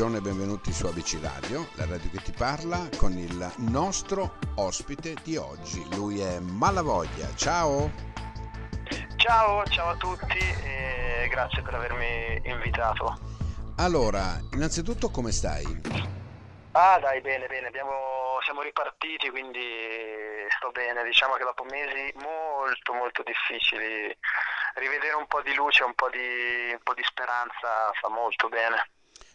buongiorno e benvenuti su ABC Radio, la radio che ti parla, con il nostro ospite di oggi. Lui è Malavoglia. Ciao! Ciao, ciao a tutti e grazie per avermi invitato. Allora, innanzitutto come stai? Ah dai, bene, bene, Abbiamo, siamo ripartiti, quindi sto bene. Diciamo che dopo mesi molto, molto difficili, rivedere un po' di luce, un po' di, un po' di speranza fa molto bene.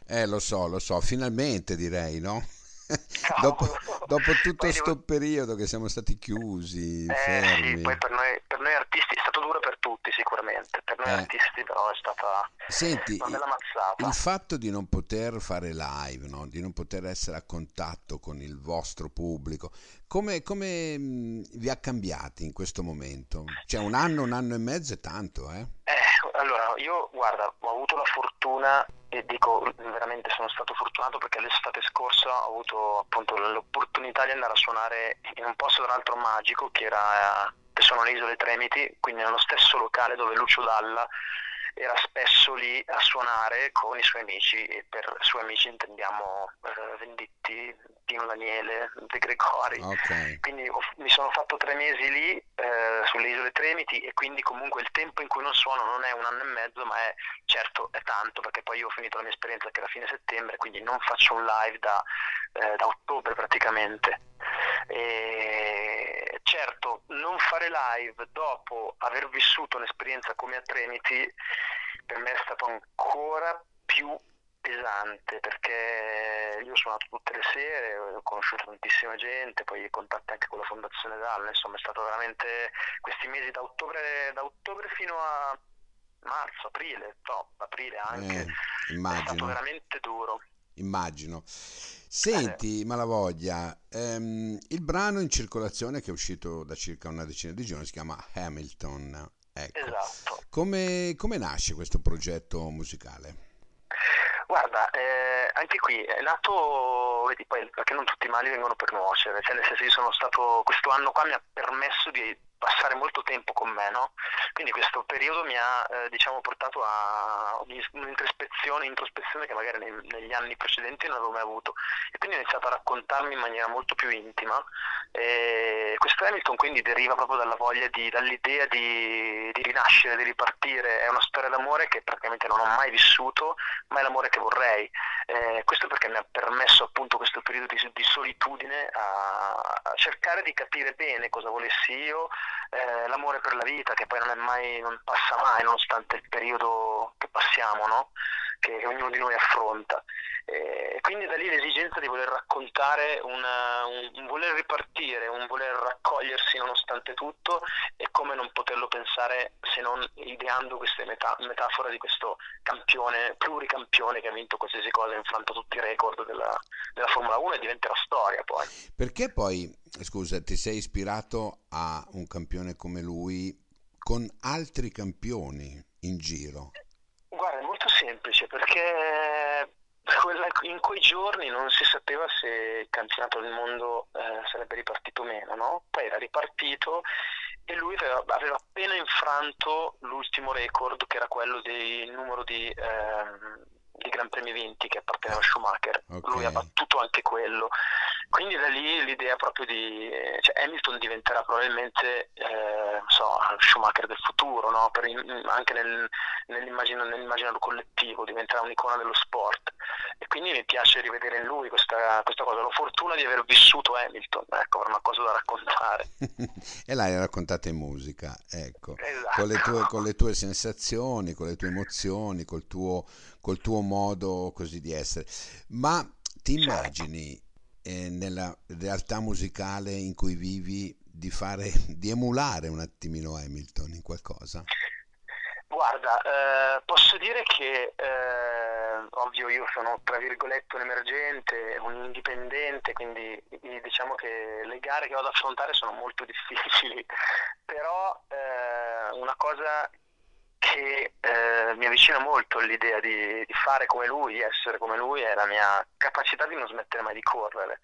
Eh, lo so, lo so, finalmente direi, no? dopo, dopo, tutto questo periodo che siamo stati chiusi, eh, fermi. Sì, poi per noi, per noi, artisti è stato duro per tutti sicuramente, per noi eh. artisti però è stata Senti, una bella mazzata. Il fatto di non poter fare live, no? di non poter essere a contatto con il vostro pubblico, come, come mh, vi ha cambiati in questo momento? Cioè un anno, un anno e mezzo è tanto, eh? Eh, io guarda, ho avuto la fortuna e dico veramente sono stato fortunato perché l'estate scorsa ho avuto appunto l'opportunità di andare a suonare in un posto tra l'altro magico che era che sono le isole Tremiti, quindi nello stesso locale dove Lucio Dalla era spesso lì a suonare con i suoi amici e per suoi amici intendiamo eh, Venditti, Pino Daniele, De Gregori. Okay. Quindi ho, mi sono fatto tre mesi lì eh, sulle isole Tremiti e quindi comunque il tempo in cui non suono non è un anno e mezzo, ma è certo è tanto perché poi io ho finito la mia esperienza che era fine settembre, quindi non faccio un live da, eh, da ottobre praticamente. E certo, non fare live dopo aver vissuto un'esperienza come a Tremiti per me è stato ancora più pesante perché io ho suonato tutte le sere, ho conosciuto tantissima gente, poi contatti anche con la Fondazione Dalla, insomma è stato veramente questi mesi da ottobre, da ottobre fino a marzo, aprile, no, aprile anche, eh, è stato veramente duro. Immagino. Senti, eh. Malavoglia, ehm, il brano in circolazione che è uscito da circa una decina di giorni si chiama Hamilton. Ecco. Esatto. Come, come nasce questo progetto musicale? Guarda, eh, anche qui è nato, vedi poi, perché non tutti i mali vengono per nuocere, cioè nel senso io sono stato, questo anno qua mi ha permesso di passare molto tempo con me, no? Quindi questo periodo mi ha eh, diciamo, portato a un'introspezione, introspezione che magari nei, negli anni precedenti non avevo mai avuto e quindi ho iniziato a raccontarmi in maniera molto più intima. E questo Hamilton quindi deriva proprio dalla voglia di, dall'idea di, di rinascere, di ripartire, è una storia d'amore che praticamente non ho mai vissuto, ma è l'amore che vorrei. Eh, questo perché mi ha permesso appunto questo periodo di, di solitudine a, a cercare di capire bene cosa volessi io, eh, l'amore per la vita che poi non, mai, non passa mai nonostante il periodo che passiamo, no? Che, che, ognuno di noi affronta. E quindi da lì l'esigenza di voler raccontare, una, un, un, voler ripartire, un voler raccogliersi nonostante tutto e come non poterlo pensare se non ideando queste meta- metafore di questo campione, pluricampione che ha vinto qualsiasi cosa, ha infranto tutti i record della, della Formula 1 e diventerà storia poi. Perché poi, scusa, ti sei ispirato a un campione come lui con altri campioni in giro? Guarda, è molto semplice perché in quei giorni non si sapeva se il campionato del mondo eh, sarebbe ripartito o meno, no? Poi era ripartito e lui aveva, aveva, appena infranto l'ultimo record che era quello del numero di, eh, di Gran Premi vinti che apparteneva a Schumacher. Okay. Lui ha battuto anche quello. Quindi da lì l'idea proprio di... Cioè Hamilton diventerà probabilmente, eh, so, Schumacher del futuro, no? per, anche nel, nell'immaginario, nell'immaginario collettivo, diventerà un'icona dello sport. E quindi mi piace rivedere in lui questa, questa cosa. L'ho fortuna di aver vissuto Hamilton, ecco, per una cosa da raccontare. e l'hai raccontata in musica, ecco, esatto. con, le tue, con, le tue, sensazioni, con le tue emozioni, col tuo, col tuo modo così di essere. Ma ti immagini... Eh, nella realtà musicale in cui vivi di fare di emulare un attimino Hamilton in qualcosa? Guarda, eh, posso dire che eh, ovvio io sono tra virgolette un emergente, un indipendente, quindi diciamo che le gare che vado ad affrontare sono molto difficili, però eh, una cosa che eh, mi avvicina molto all'idea di, di, fare come lui, essere come lui, è la mia capacità di non smettere mai di correre.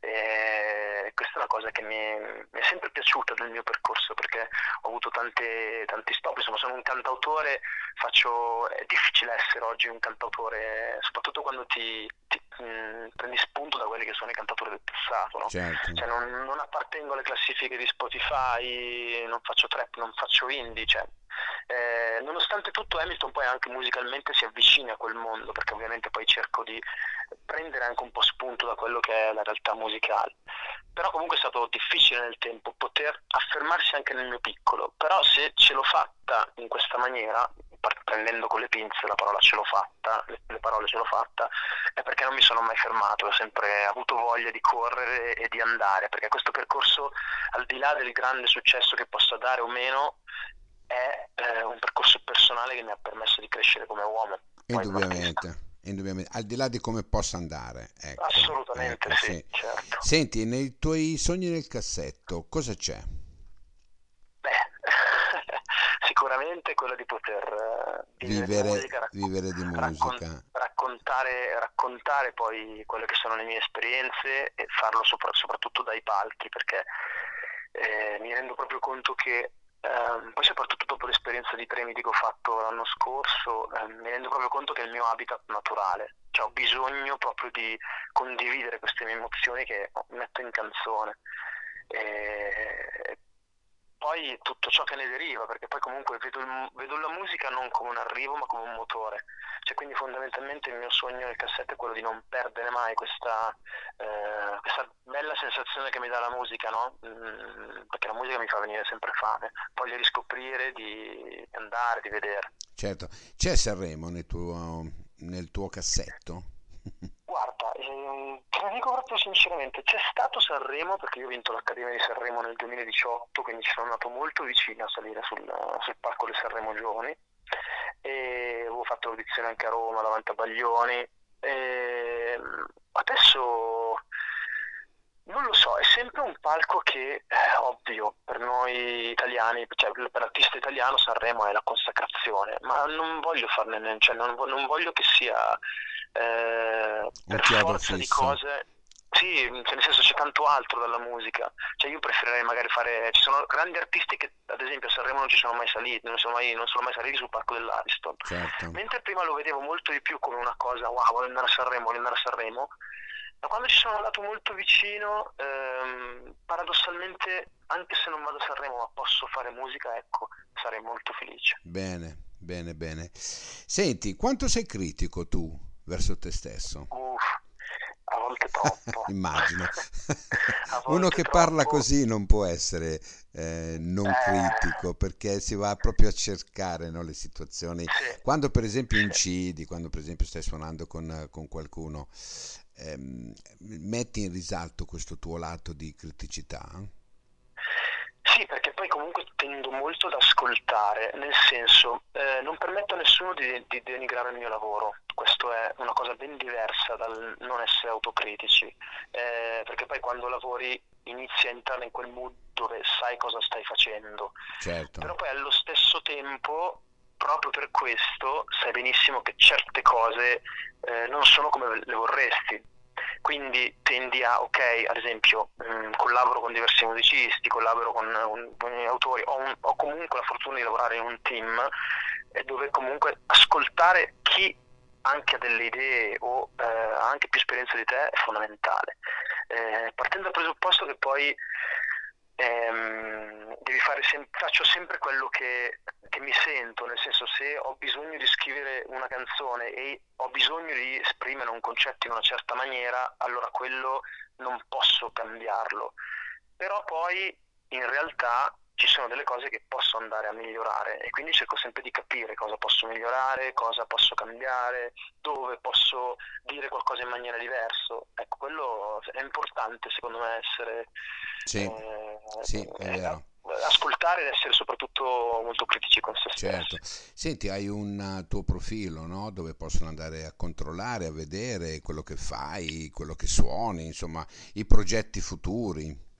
E questa è una cosa che mi, mi, è sempre piaciuta del mio percorso perché ho avuto tante, tanti stop, insomma sono un cantautore, faccio, è difficile essere oggi un cantautore, soprattutto quando ti, ti mh, prendi spunto da quelli che sono i cantatori del passato, no? certo. cioè, non, non, appartengo alle classifiche di Spotify, non faccio trap, non faccio indie, cioè, eh, nonostante tutto Hamilton poi anche musicalmente si avvicina a quel mondo perché ovviamente poi cerco di prendere anche un po' spunto da quello che è la realtà musicale. Però comunque è stato difficile nel tempo poter affermarsi anche nel mio piccolo, però se ce l'ho fatta in questa maniera, prendendo con le pinze la parola ce l'ho fatta, le, le parole ce l'ho fatta, è perché non mi sono mai fermato, ho sempre avuto voglia di correre e di andare, perché questo percorso, al di là del grande successo che possa dare o meno, è eh, un percorso personale che mi ha permesso di crescere come uomo. Indubbiamente indubbiamente, al di là di come possa andare. Ecco, Assolutamente ecco, sì, sì. Certo. Senti, nei tuoi sogni nel cassetto cosa c'è? Beh, sicuramente quello di poter uh, vivere, di musica, vivere di musica. Raccon- raccontare, raccontare, poi quelle che sono le mie esperienze e farlo sopra- soprattutto dai palchi perché eh, mi rendo proprio conto che eh, poi soprattutto dopo l'esperienza di Tremiti che ho fatto l'anno scorso eh, mi rendo proprio conto che è il mio habitat naturale, cioè ho bisogno proprio di condividere queste mie emozioni che metto in canzone. E poi tutto ciò che ne deriva, perché poi comunque vedo, vedo, la musica non come un arrivo ma come un motore. Cioè, quindi fondamentalmente il mio sogno nel cassetto è quello di non perdere mai questa, eh, questa bella sensazione che mi dà la musica, no? mm, perché la musica mi fa venire sempre fame, voglio riscoprire, di andare, di vedere. Certo, c'è Sanremo nel tuo, nel tuo cassetto? Guarda, eh, lo dico proprio sinceramente, c'è stato Sanremo perché io ho vinto l'Accademia di Sanremo nel 2018, quindi ci sono andato molto vicino a salire sul, sul palco di Sanremo Giovani. E avevo fatto l'audizione anche a Roma davanti a Baglioni e adesso non lo so, è sempre un palco che è eh, ovvio per noi italiani, cioè per l'artista italiano Sanremo è la consacrazione, ma non voglio farne, cioè non, non voglio che sia eh, per forza fisso. di cose sì, cioè nel senso c'è tanto altro dalla musica. Cioè io preferirei magari fare. Ci sono grandi artisti che ad esempio a Sanremo non ci sono mai saliti, non sono mai, non sono mai saliti sul palco dell'Ariston. Certo. Mentre prima lo vedevo molto di più come una cosa, wow, voglio andare a Sanremo, voglio andare a Sanremo. Da quando ci sono andato molto vicino, ehm, paradossalmente, anche se non vado a Sanremo ma posso fare musica, ecco, sarei molto felice. Bene, bene, bene. Senti, quanto sei critico tu verso te stesso? A volte troppo. Immagino. Uno che troppo. parla così non può essere eh, non eh. critico perché si va proprio a cercare no, le situazioni. Sì. Quando per esempio incidi, quando per esempio stai suonando con, con qualcuno, ehm, metti in risalto questo tuo lato di criticità? Sì, perché poi comunque tendo molto ad ascoltare, nel senso eh, non permetto a nessuno di, di, denigrare il mio lavoro, questo è una cosa ben diversa dal non essere autocritici, eh, perché poi quando lavori inizi a entrare in quel mood dove sai cosa stai facendo, certo. però poi allo stesso tempo proprio per questo sai benissimo che certe cose eh, non sono come le vorresti quindi tendi a, ok, ad esempio mh, mm, collaboro con diversi musicisti, collaboro con, un, con autori, ho, un, ho, comunque la fortuna di lavorare in un team eh, dove comunque ascoltare chi anche ha delle idee o eh, anche più esperienza di te è fondamentale. Eh, partendo dal presupposto che poi ehm, devi fare sem- faccio sempre quello che, che, mi sento, nel senso se ho bisogno di scrivere una canzone e ho bisogno di esprimere un concetto in una certa maniera, allora quello non posso cambiarlo. Però poi in realtà ci sono delle cose che posso andare a migliorare e quindi cerco sempre di capire cosa posso migliorare, cosa posso cambiare, dove posso dire qualcosa in maniera diversa. Ecco, quello è importante secondo me essere... Sì, eh, sì è eh, vero ascoltare ed essere soprattutto molto critici con se certo. Senti, hai un tuo profilo no? dove possono andare a controllare, a vedere quello che fai, quello che suoni, insomma, i progetti futuri.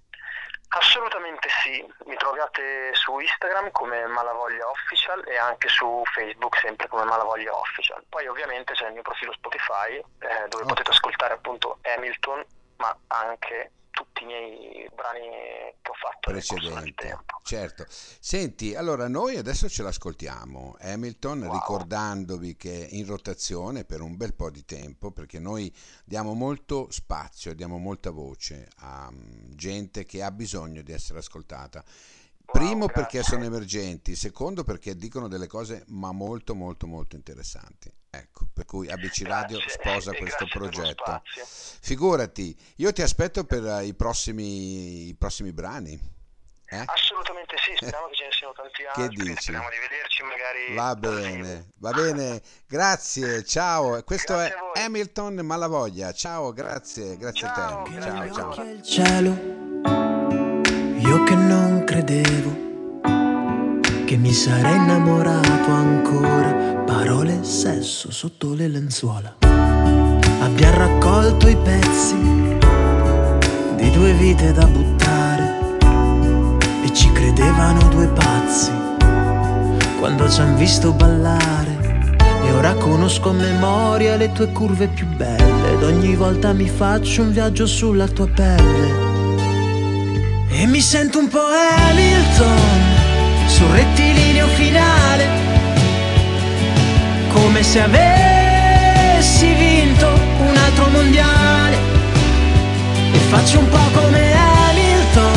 Assolutamente sì, mi trovate su Instagram come Malavoglia Official e anche su Facebook sempre come Malavoglia Official. Poi ovviamente c'è il mio profilo Spotify eh, dove oh. potete ascoltare appunto Hamilton ma anche tutti i miei brani che ho fatto precedenti. Certo. Senti, allora noi adesso ce l'ascoltiamo, Hamilton, wow. ricordandovi che è in rotazione per un bel po' di tempo, perché noi diamo molto spazio, diamo molta voce a um, gente che ha bisogno di essere ascoltata. Primo wow, perché sono emergenti, secondo perché dicono delle cose ma molto molto molto interessanti. Ecco, per cui ABC Radio grazie, sposa questo progetto. Figurati, io ti aspetto per uh, i, prossimi, i prossimi brani. Eh? Assolutamente sì, speriamo che ce ne siano tanti altri. Che dici? Speriamo di vederci magari. Va bene, va bene, grazie, ciao. Questo grazie è Hamilton Malavoglia. Ciao, grazie, grazie ciao, a te. Ciao, ciao. ciao. cielo, io che non credevo che mi sarei innamorato sotto le lenzuola. Abbiamo raccolto i pezzi di due vite da buttare e ci credevano due pazzi quando ci han visto ballare. E ora conosco a memoria le tue curve più belle ed ogni volta mi faccio un viaggio sulla tua pelle. E mi sento un po' Hamilton sul rettilineo finale come se avessi vinto un altro mondiale. E faccio un po' come Hamilton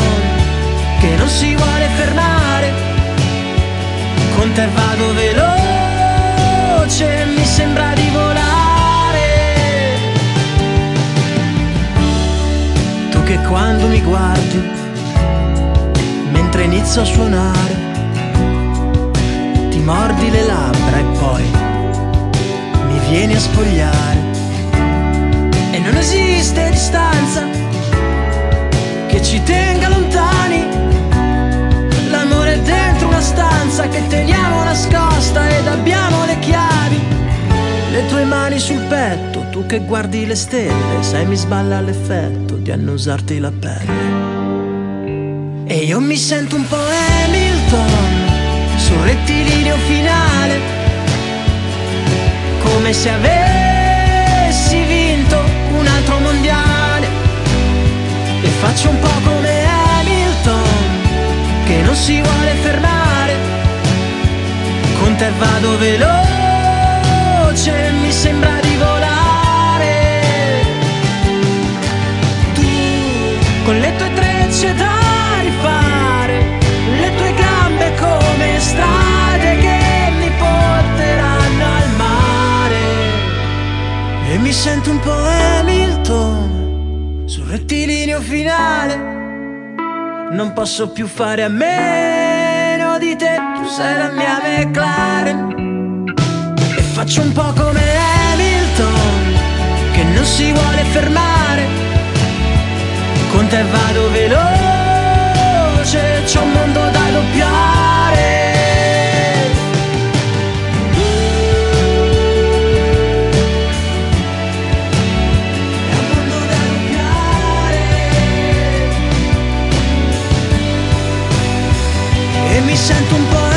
che non si vuole fermare. Con te vado veloce mi sembra di volare. Tu che quando mi guardi mentre inizio a suonare ti mordi le labbra e poi vieni a spogliare. E non esiste distanza che ci tenga lontani. L'amore è dentro una stanza che teniamo nascosta ed abbiamo le chiavi. Le tue mani sul petto, tu che guardi le stelle, sai mi sballa l'effetto di annusarti la pelle. E io mi sento un po' Hamilton sul rettilineo finale come se avessi vinto un altro mondiale. E faccio un po' come Hamilton che non si vuole fermare. Con te vado veloce mi sembra sento un po' Hamilton sul rettilineo finale. Non posso più fare a meno di te, tu sei la mia McLaren. E faccio un po' come Hamilton, che non si vuole fermare. Con te vado veloce, c'è un mondo da doppiare. Sento un po'